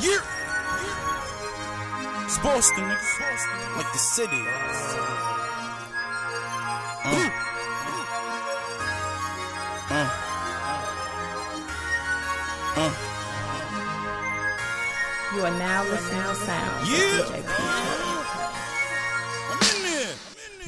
Yeah. It's Boston, nigga. Like the city. Uh. Uh. Uh. You are now listening to sound. Yeah. DJ Peach. I'm in there.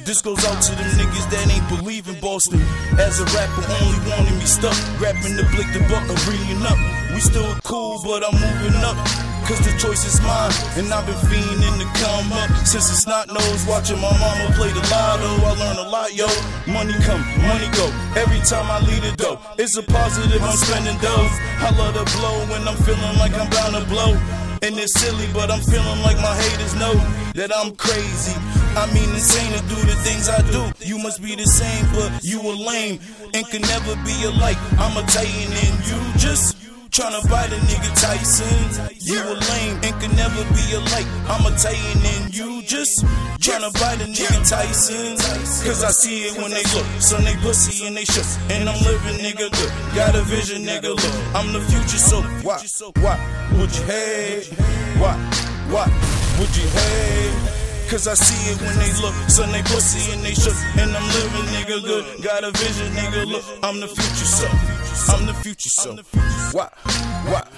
This goes out to them niggas that ain't believe in Boston. As a rapper, only wanted me stuck. Rapping the blick, the buck, reading up. We still cool, but I'm moving up. Cause the choice is mine, and I've been fiending to come up since it's not nose. Watching my mama play the lotto, I learn a lot, yo. Money come, money go. Every time I lead a dough, it's a positive, I'm spending dough. I love to blow when I'm feeling like I'm bound to blow. And it's silly, but I'm feeling like my haters know that I'm crazy. I mean, insane to do the things I do. You must be the same, but you a lame and can never be alike. I'm a titan and you just tryna buy a nigga Tyson. You a lame and can never be a alike. I'm a titan and you just tryna buy a nigga Tyson. Cause I see it when they look. Son, they pussy and they shook. And I'm living, nigga, good. Got a vision, nigga, look. I'm the future, so why? Why would you hate? Why? Why would you hate? Cause I see it when they look, son, they pussy and they shook. And I'm living, nigga, good. Got a vision, nigga, look. I'm the future, so. I'm the future, so. Why? Why?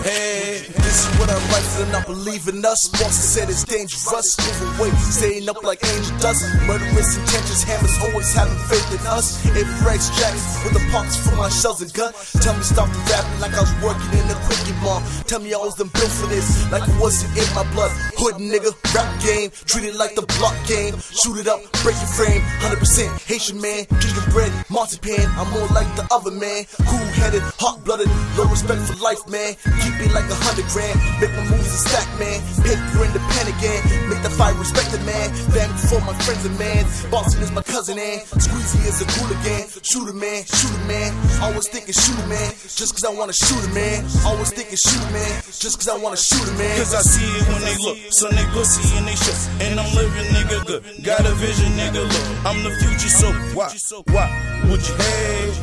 Hate? This is what I write them not believe in us. Boston said it's dangerous. Move away, staying up like angel dust. Murderous intentions, hammers always having faith in us. Infrared jackets with the pockets for my shells and gun. Tell me stop rapping like I was working in a quickie mom. Tell me I was done built for this, like it wasn't in my blood. Hood nigga, rap game, treat it like the block game. Shoot it up, break your frame. 100% Haitian man, drinking bread, marzipan. I'm more like the other man, cool headed, hot blooded, low respect for life, man. Keep it like a hundred grand, make my moves and stack, man. Paper in the pen again, make the fight respected, man. Family for my friends and man. Boston is my cousin, and Squeezy is a hooligan. Shooter, man, shooter, man. Always thinking shooter, man. Just cause I wanna shoot a man. Always thinking shooter, man. Just cause I wanna shoot a man. Cause I see it when they look. Son, they pussy and they shook. And I'm living, nigga, good. Got a vision, nigga, look. I'm the future, so why? Why would you hate?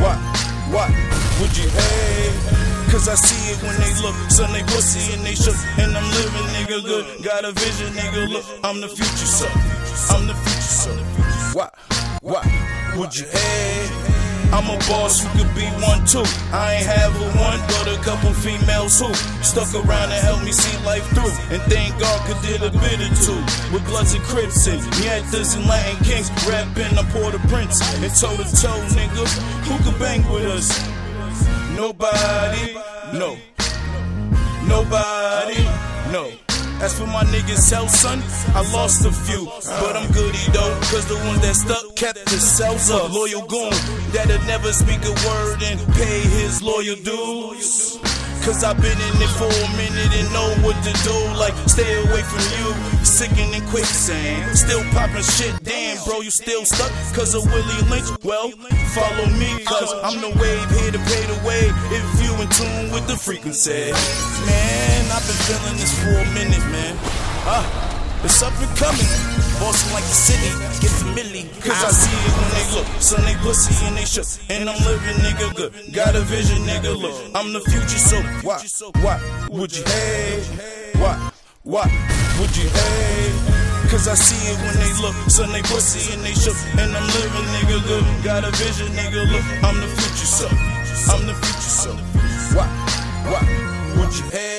Why? Why would you hate? Cause I see it when they look. Son, they pussy and they shook. And I'm living, nigga, good. Got a vision, nigga, look. I'm the future, so. I'm the future, so. Why? Why would you hate? I'm a boss who could be one too. I ain't have a one, but a couple females who stuck around and helped me see life through. And thank God could did a bit or two with Bloods and Crips and Ñetas and Latin Kings. Rapping, I poured a prince and toe to toe, nigga. Who could bang with us? Nobody, no. Nobody, no. As for my niggas hell, son, I lost a few, but I'm goody though, cause the ones that stuck kept themselves up. Loyal goon that'll never speak a word and pay his loyal dues. Cause I've been in it for a minute and know what to do. Like, stay away from you, sickening quicksand. Still popping shit, damn, bro, you still stuck. Cause of Willie Lynch, well, follow me, cause I'm the wave here to pay the wave. If you in tune with the frequency. Man, I've been feeling this for a minute, man. Ah, it's up and coming. Boston like the city, get familiar. Cause I see it when they look. Son, they pussy and they shook. And I'm living, nigga, good. Got a vision, nigga, look. I'm the future, so why? Why would you hate? Why would you hate? Cause I see it when they look, son they pussy and they shook, and I'm living, nigga, look, got a vision, nigga, look, I'm the future, so, I'm the future, so, why, why would you hate?